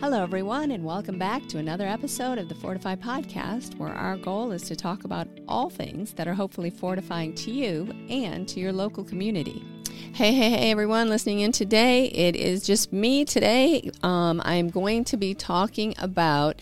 Hello, everyone, and welcome back to another episode of the Fortify Podcast, where our goal is to talk about all things that are hopefully fortifying to you and to your local community. Hey, hey, hey, everyone listening in today. It is just me today. Um, I'm going to be talking about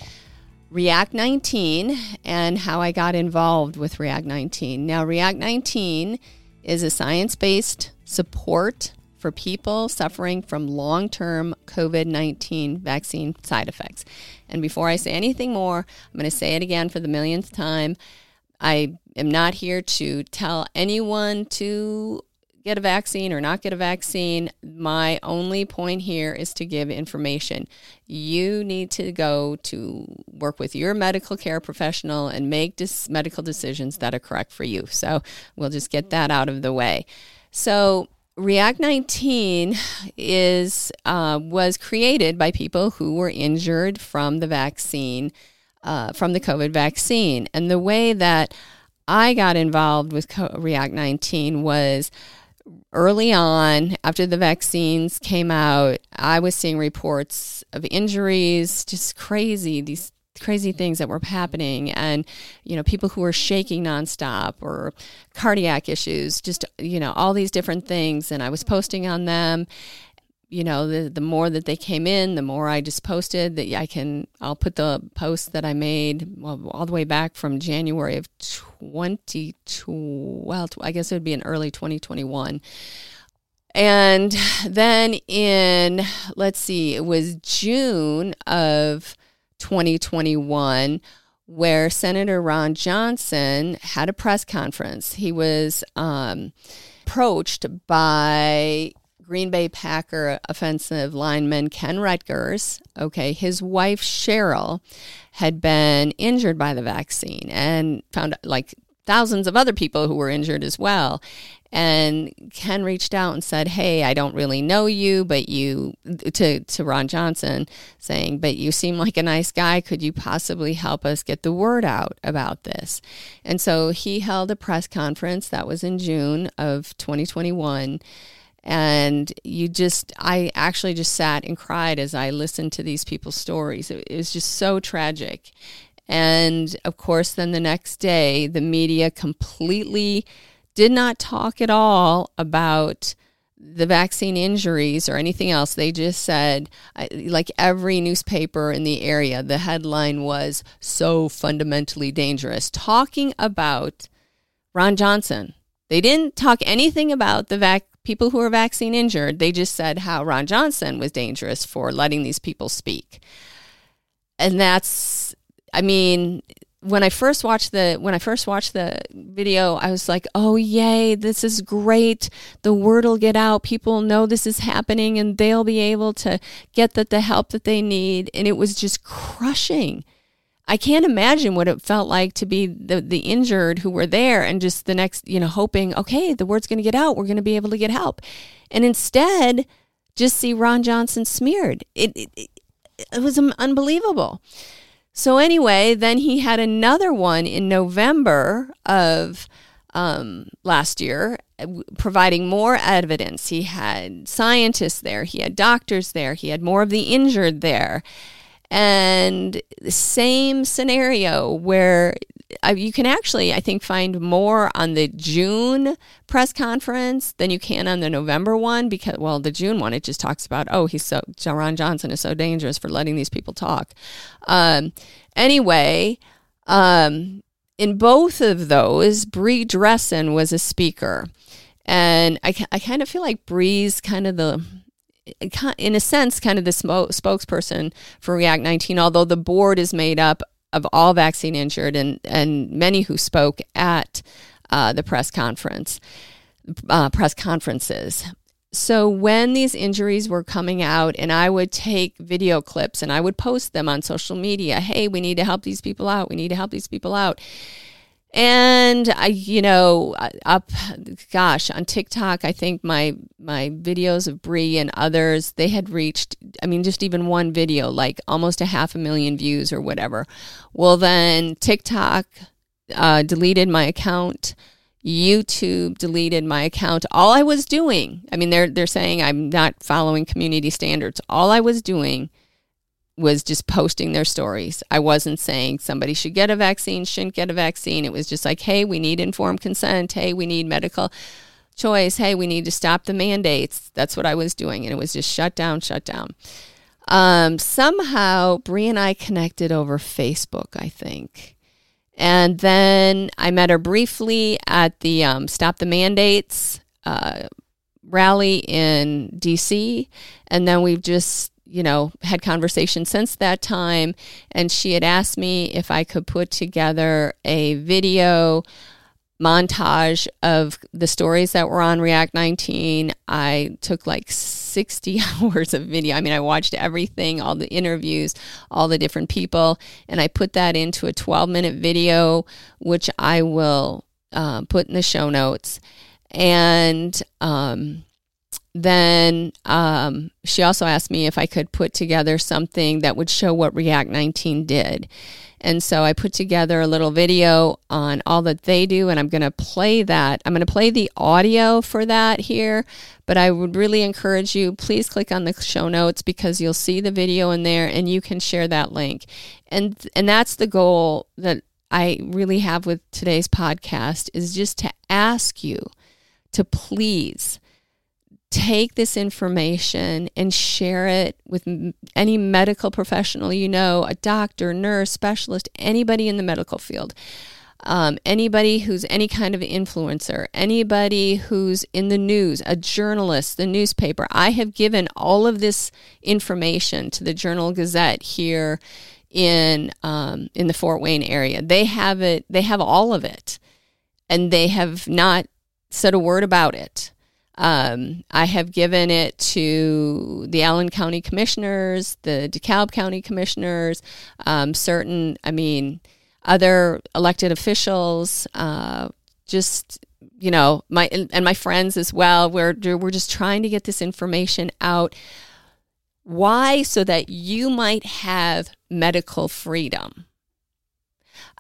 React 19 and how I got involved with React 19. Now, React 19 is a science based support for people suffering from long term COVID 19 vaccine side effects. And before I say anything more, I'm going to say it again for the millionth time. I am not here to tell anyone to get a vaccine or not get a vaccine. My only point here is to give information. You need to go to work with your medical care professional and make dis- medical decisions that are correct for you. So we'll just get that out of the way. So React 19 is uh, was created by people who were injured from the vaccine, uh, from the COVID vaccine, and the way that I got involved with React 19 was early on after the vaccines came out. I was seeing reports of injuries, just crazy these crazy things that were happening. And you know people who were shaking nonstop or cardiac issues just you know all these different things. And i was posting on them. You know the, the more that they came in the more i just posted that i can i'll put the post that i made well, all the way back from january of 2012 i guess it would be in early 2021 and then in let's see it was june of 2021 where Senator Ron Johnson had a press conference. He was um, approached by Green Bay Packer offensive lineman Ken Ruettgers. Okay, his wife Cheryl had been injured by the vaccine and found like thousands of other people who were injured as well. And Ken reached out and said, "Hey, I don't really know you, but you to to Ron Johnson saying, but you seem like a nice guy. Could you possibly help us get the word out about this?" And so he held a press conference that was in June of 2021 and you just i actually just sat and cried as i listened to these people's stories it, it was just so tragic and of course then the next day the media completely did not talk at all about the vaccine injuries or anything else. They just said, like every newspaper in the area, the headline was so fundamentally dangerous, talking about Ron Johnson. They didn't talk anything about the vac- people who were vaccine injured. They just said how Ron Johnson was dangerous for letting these people speak. And that's, I mean, when I first watched the when I first watched the video, I was like, "Oh yay, this is great. The word will get out. People know this is happening and they'll be able to get the, the help that they need." And it was just crushing. I can't imagine what it felt like to be the the injured who were there and just the next, you know, hoping, "Okay, the word's going to get out. We're going to be able to get help." And instead, just see Ron Johnson smeared. It it, it was unbelievable. So anyway, then he had another one in November of um, last year, providing more evidence. He had scientists there, he had doctors there, he had more of the injured there. And the same scenario where you can actually, I think, find more on the June press conference than you can on the November one because, well, the June one, it just talks about, oh, he's so, Ron Johnson is so dangerous for letting these people talk. Um, anyway, um, in both of those, Bri Dressen was a speaker. And I, I kind of feel like Bri's kind of the, in a sense, kind of the spokesperson for React 19, although the board is made up of all vaccine injured and, and many who spoke at uh, the press conference, uh, press conferences. So when these injuries were coming out, and I would take video clips and I would post them on social media, hey, we need to help these people out. We need to help these people out. And I, you know, up, gosh, on TikTok, I think my my videos of Bri and others, they had reached, I mean, just even one video, like almost a half a million views or whatever. Well, then TikTok uh, deleted my account. YouTube deleted my account. All I was doing, I mean, they're they're saying I'm not following community standards. All I was doing was just posting their stories. I wasn't saying somebody should get a vaccine, shouldn't get a vaccine. It was just like, hey, we need informed consent. Hey, we need medical choice. Hey, we need to stop the mandates. That's what I was doing. And it was just shut down, shut down. Um, somehow, Bri and I connected over Facebook, I think. And then I met her briefly at the um, Stop the Mandates uh, rally in DC. And then we've just, you know, had conversations since that time. And she had asked me if I could put together a video montage of the stories that were on React 19. I took like 60 hours of video. I mean, I watched everything, all the interviews, all the different people, and I put that into a 12 minute video, which I will uh, put in the show notes. And um, then um, she also asked me if I could put together something that would show what React 19 did. And so I put together a little video on all that they do, and I'm going to play that. I'm going to play the audio for that here, but I would really encourage you, please click on the show notes because you'll see the video in there and you can share that link. And, and that's the goal that I really have with today's podcast is just to ask you to please take this information and share it with any medical professional you know, a doctor, nurse, specialist, anybody in the medical field. Um, anybody who's any kind of influencer, anybody who's in the news, a journalist, the newspaper. I have given all of this information to the Journal Gazette here in um, in the Fort Wayne area. They have it. They have all of it, and they have not said a word about it. Um, I have given it to the Allen County Commissioners, the DeKalb County Commissioners, um, certain, I mean, other elected officials, uh, just you know, my and my friends as well. We're we're just trying to get this information out. Why? So that you might have medical freedom.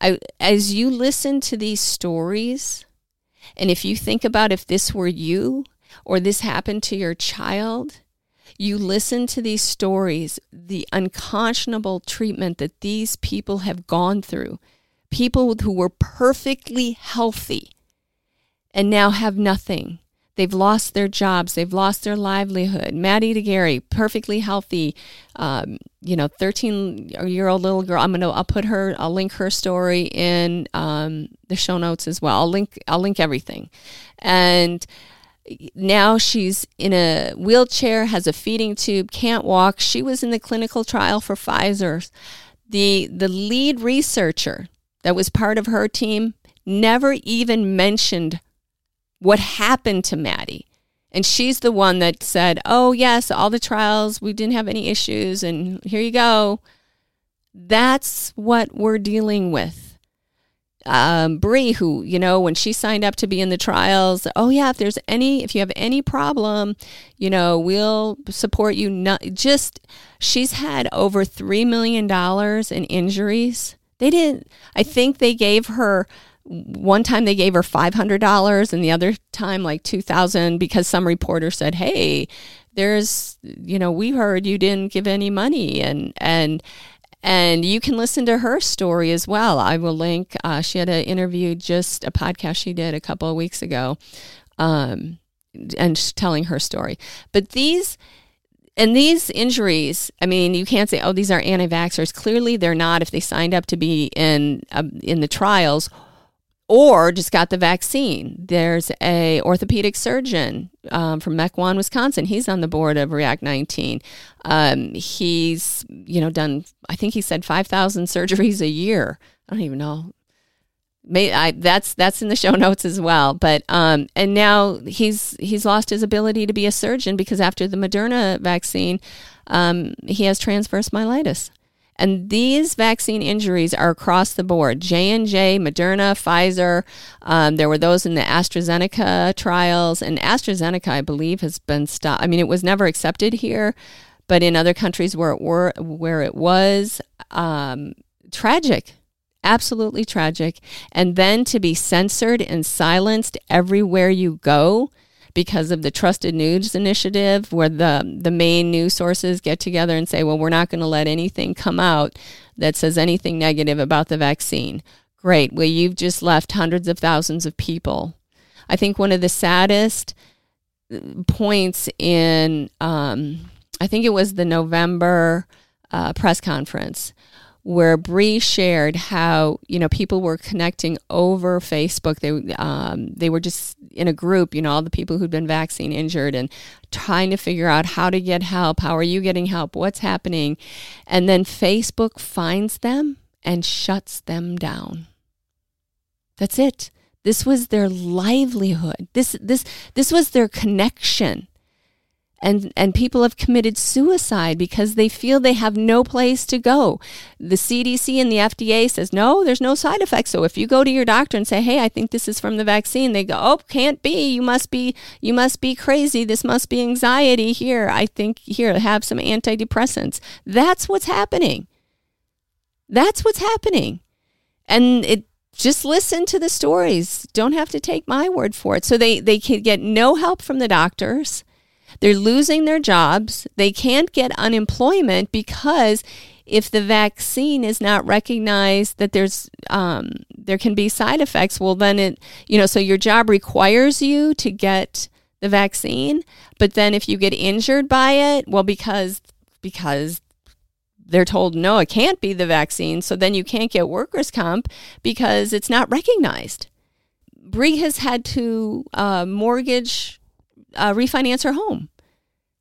I, as you listen to these stories, and if you think about if this were you, or this happened to your child, you listen to these stories, the unconscionable treatment that these people have gone through, people who were perfectly healthy and now have nothing. They've lost their jobs. They've lost their livelihood. Maddie de Garay, perfectly healthy, um, you know, 13 year old little girl. I'm going to, I'll put her, I'll link her story in um, the show notes as well. I'll link, I'll link everything. And now she's in a wheelchair, has a feeding tube, can't walk. She was in the clinical trial for Pfizer. The the lead researcher that was part of her team never even mentioned what happened to Maddie. And she's the one that said, "Oh, yes, all the trials, we didn't have any issues and here you go." That's what we're dealing with um, Bri, who, you know, when she signed up to be in the trials, oh, yeah, if there's any, if you have any problem, you know, we'll support you. Not, just, she's had over $3 million in injuries. They didn't, I think they gave her, one time they gave her $500 and the other time like 2000 because some reporter said, hey, there's, you know, we heard you didn't give any money. And, and, and you can listen to her story as well. I will link. Uh, she had an interview, just a podcast she did a couple of weeks ago, um, and telling her story. But these and these injuries, I mean, you can't say, "Oh, these are anti-vaxxers." Clearly, they're not. If they signed up to be in uh, in the trials, or just got the vaccine. There's a orthopedic surgeon um, from Mequon, Wisconsin. He's on the board of React 19. Um, he's you know done. I think he said five thousand surgeries a year. I don't even know. May, I, that's that's in the show notes as well. But um, and now he's he's lost his ability to be a surgeon because after the Moderna vaccine, um, he has transverse myelitis. And these vaccine injuries are across the board. J and J, Moderna, Pfizer. Um, there were those in the AstraZeneca trials, and AstraZeneca, I believe, has been stopped. I mean, it was never accepted here, but in other countries where it were where it was, um, tragic absolutely tragic. And then to be censored and silenced everywhere you go because of the trusted news initiative where the the main news sources get together and say well we're not going to let anything come out that says anything negative about the vaccine. Great. Well you've just left hundreds of thousands of people. I think one of the saddest points in um, i think it was the november uh, press conference where Bri shared how you know people were connecting over Facebook. They um, they were just in a group, you know, all the people who'd been vaccine injured and trying to figure out how to get help. How are you getting help? What's happening? And then Facebook finds them and shuts them down. That's it. This was their livelihood. This this this was their connection and and people have committed suicide because they feel they have no place to go. The CDC and the FDA says no, there's no side effects. So if you go to your doctor and say, "Hey, I think this is from the vaccine," they go, "Oh, can't be. You must be you must be crazy. This must be anxiety. Here, I think here have some antidepressants." That's what's happening. That's what's happening. And it just listen to the stories. Don't have to take my word for it. So they they can get no help from the doctors they're losing their jobs. They can't get unemployment because if the vaccine is not recognized that there's um, there can be side effects, well then it you know so your job requires you to get the vaccine, but then if you get injured by it, well because because they're told no, it can't be the vaccine, so then you can't get workers comp because it's not recognized. Bri has had to uh, mortgage uh, refinance her home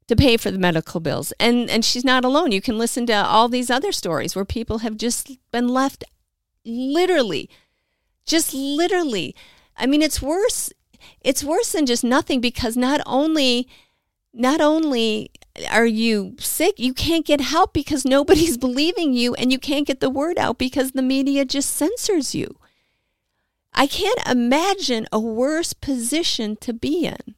to pay for the medical bills. And and she's not alone. You can listen to all these other stories where people have just been left literally just literally. I mean it's worse it's worse than just nothing because not only not only are you sick, you can't get help because nobody's believing you and you can't get the word out because the media just censors you. I can't imagine a worse position to be in.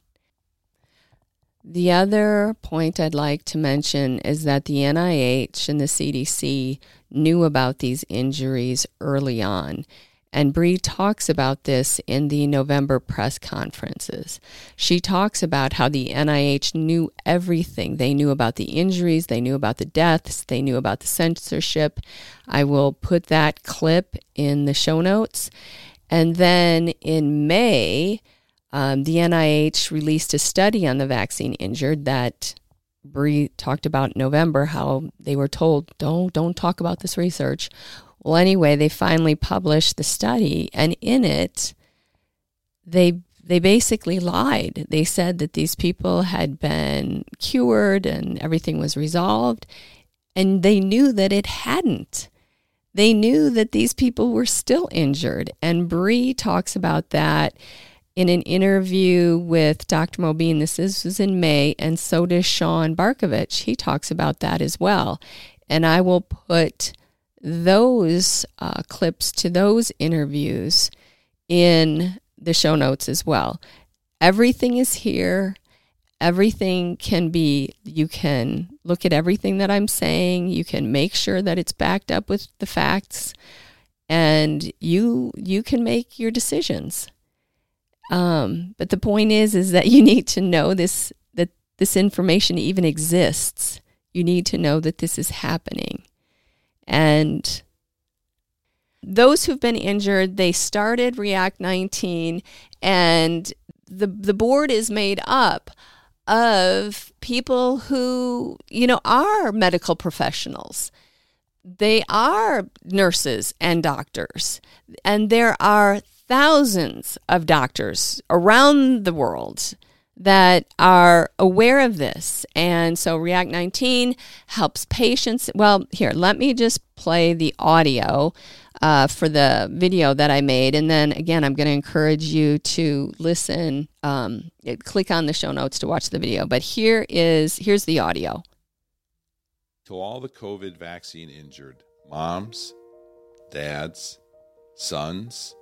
The other point I'd like to mention is that the NIH and the CDC knew about these injuries early on. And Bri talks about this in the November press conferences. She talks about how the NIH knew everything. They knew about the injuries, they knew about the deaths, they knew about the censorship. I will put that clip in the show notes. And then in May, um, the NIH released a study on the vaccine injured that Bri talked about in November, how they were told, don't, don't talk about this research. Well, anyway, they finally published the study, and in it, they they basically lied. They said that these people had been cured and everything was resolved, and they knew that it hadn't. They knew that these people were still injured, and Bri talks about that in an interview with Dr. Mobeen. This is, was in May, and so does Shaun Barcavage. He talks about that as well. And I will put those uh, clips to those interviews in the show notes as well. Everything is here. Everything can be, you can look at everything that I'm saying. You can make sure that it's backed up with the facts and you you can make your decisions. Um, but the point is, is that you need to know this that this information even exists. You need to know that this is happening, and those who've been injured, they started React 19, and the the board is made up of people who you know are medical professionals they are nurses and doctors and there are thousands of doctors around the world that are aware of this. And so React 19 helps patients. Well, here, let me just play the audio uh, for the video that I made. And then again, I'm going to encourage you to listen, um, click on the show notes to watch the video. But here is here's the audio. To all the COVID vaccine injured moms, dads, sons,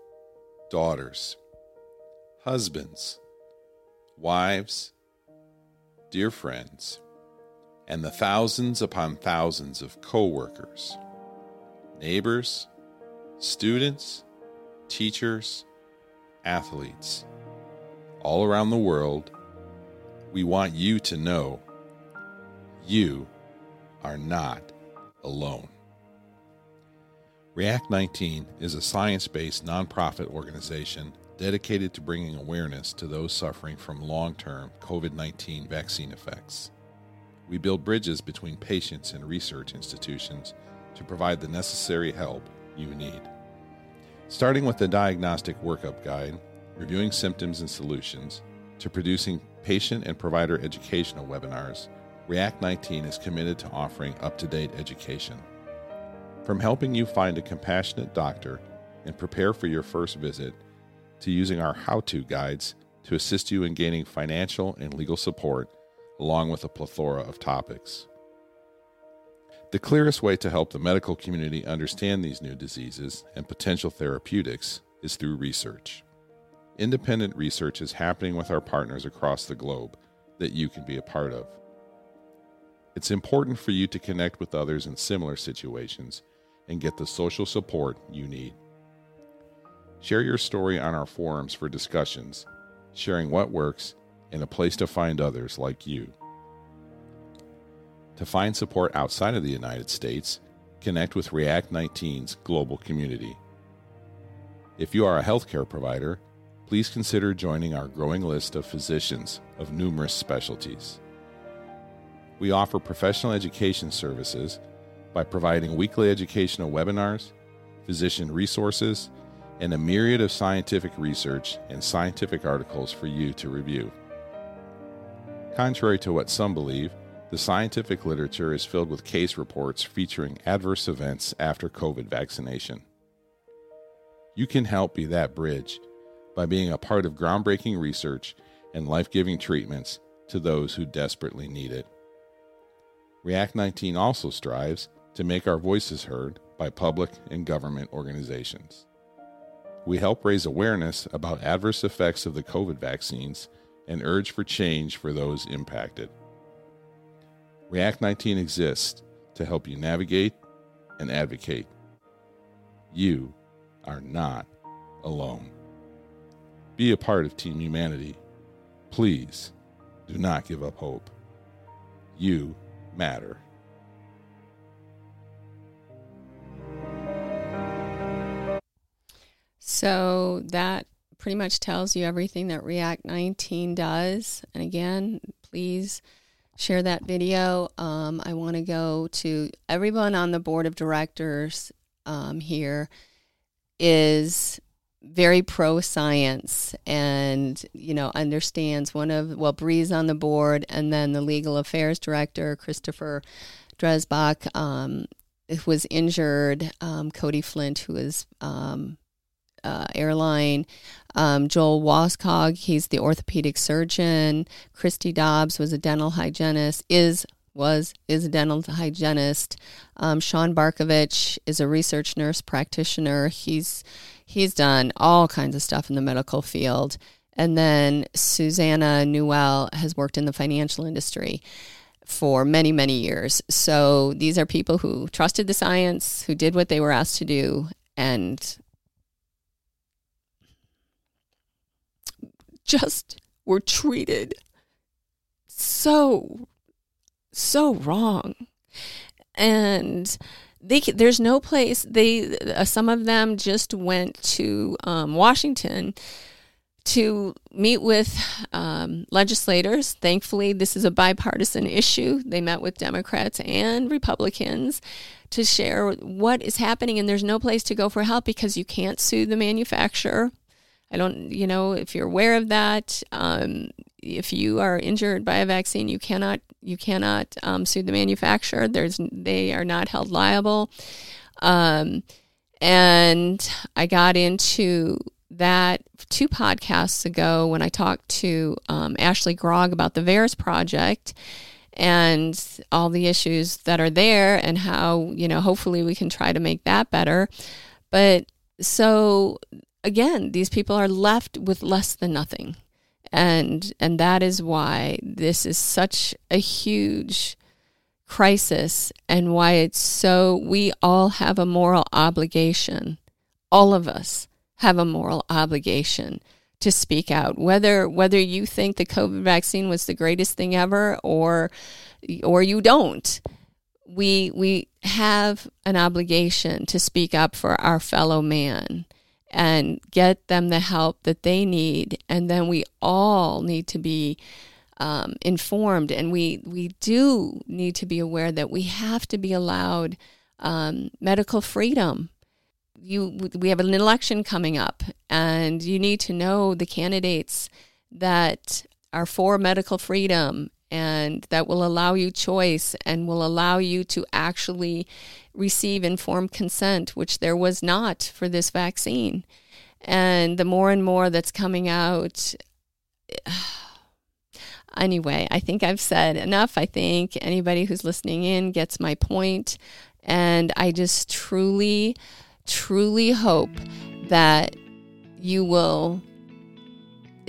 daughters, husbands, wives, dear friends, and the thousands upon thousands of co workers, neighbors, students, teachers, athletes, all around the world we want you to know you are not alone. React 19 is a science based nonprofit organization dedicated to bringing awareness to those suffering from long term COVID 19 vaccine effects. We build bridges between patients and research institutions to provide the necessary help you need. Starting with the diagnostic workup guide, reviewing symptoms and solutions, to producing patient and provider educational webinars, React 19 is committed to offering up to date education. From helping you find a compassionate doctor and prepare for your first visit, to using our how to guides to assist you in gaining financial and legal support, along with a plethora of topics. The clearest way to help the medical community understand these new diseases and potential therapeutics is through research. Independent research is happening with our partners across the globe that you can be a part of. It's important for you to connect with others in similar situations and get the social support you need. Share your story on our forums for discussions, sharing what works, and a place to find others like you. To find support outside of the United States, connect with React 19's global community. If you are a healthcare provider, please consider joining our growing list of physicians of numerous specialties. We offer professional education services by providing weekly educational webinars, physician resources, and a myriad of scientific research and scientific articles for you to review. Contrary to what some believe, the scientific literature is filled with case reports featuring adverse events after COVID vaccination. You can help be that bridge by being a part of groundbreaking research and life giving treatments to those who desperately need it. React 19 also strives to make our voices heard by public and government organizations. We help raise awareness about adverse effects of the COVID vaccines and urge for change for those impacted. React 19 exists to help you navigate and advocate. You are not alone. Be a part of Team Humanity. Please do not give up hope. You matter. So that pretty much tells you everything that React 19 does. And again, please share that video. Um, I want to go to everyone on the board of directors um, here is very pro science and you know understands one of well Bri's on the board and then the legal affairs director Christopher Dresbach um, who was injured um, Cody Flint who is um, uh, airline. Um, Joel Wallskog, he's the orthopedic surgeon. Christy Dobbs was a dental hygienist, is was is a dental hygienist. Um, Shaun Barcavage is a research nurse practitioner. He's he's done all kinds of stuff in the medical field. And then Susanna Newell has worked in the financial industry for many, many years. So these are people who trusted the science, who did what they were asked to do, and just were treated so so wrong and they there's no place they uh, some of them just went to um, Washington to meet with um, legislators. Thankfully, this is a bipartisan issue. They met with Democrats and Republicans to share what is happening, and there's no place to go for help because you can't sue the manufacturer. I don't, you know, if you're aware of that, um, if you are injured by a vaccine, you cannot you cannot um, sue the manufacturer. There's they are not held liable. Um, and I got into that two podcasts ago when I talked to um, Ashley Grogg about the VAERS project and all the issues that are there and how you know hopefully we can try to make that better. But so again, these people are left with less than nothing. And and that is why this is such a huge crisis and why it's so we all have a moral obligation. All of us have a moral obligation to speak out whether whether you think the covid vaccine was the greatest thing ever or or you don't we we have an obligation to speak up for our fellow man and get them the help that they need. And then we all need to be um, informed. And we we do need to be aware that we have to be allowed um, medical freedom. You we have an election coming up and you need to know the candidates that are for medical freedom and that will allow you choice and will allow you to actually receive informed consent, which there was not for this vaccine. And the more and more that's coming out, anyway, I think I've said enough. I think anybody who's listening in gets my point. And I just truly, truly hope that you will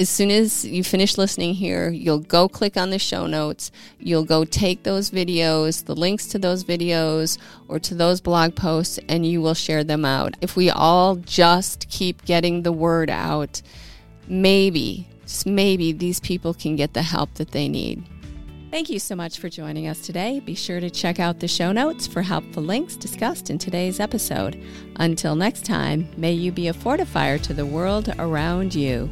as soon as you finish listening here, you'll go click on the show notes. You'll go take those videos, the links to those videos or to those blog posts, and you will share them out. If we all just keep getting the word out, maybe, just maybe, these people can get the help that they need. Thank you so much for joining us today. Be sure to check out the show notes for helpful links discussed in today's episode. Until next time, may you be a fortifier to the world around you.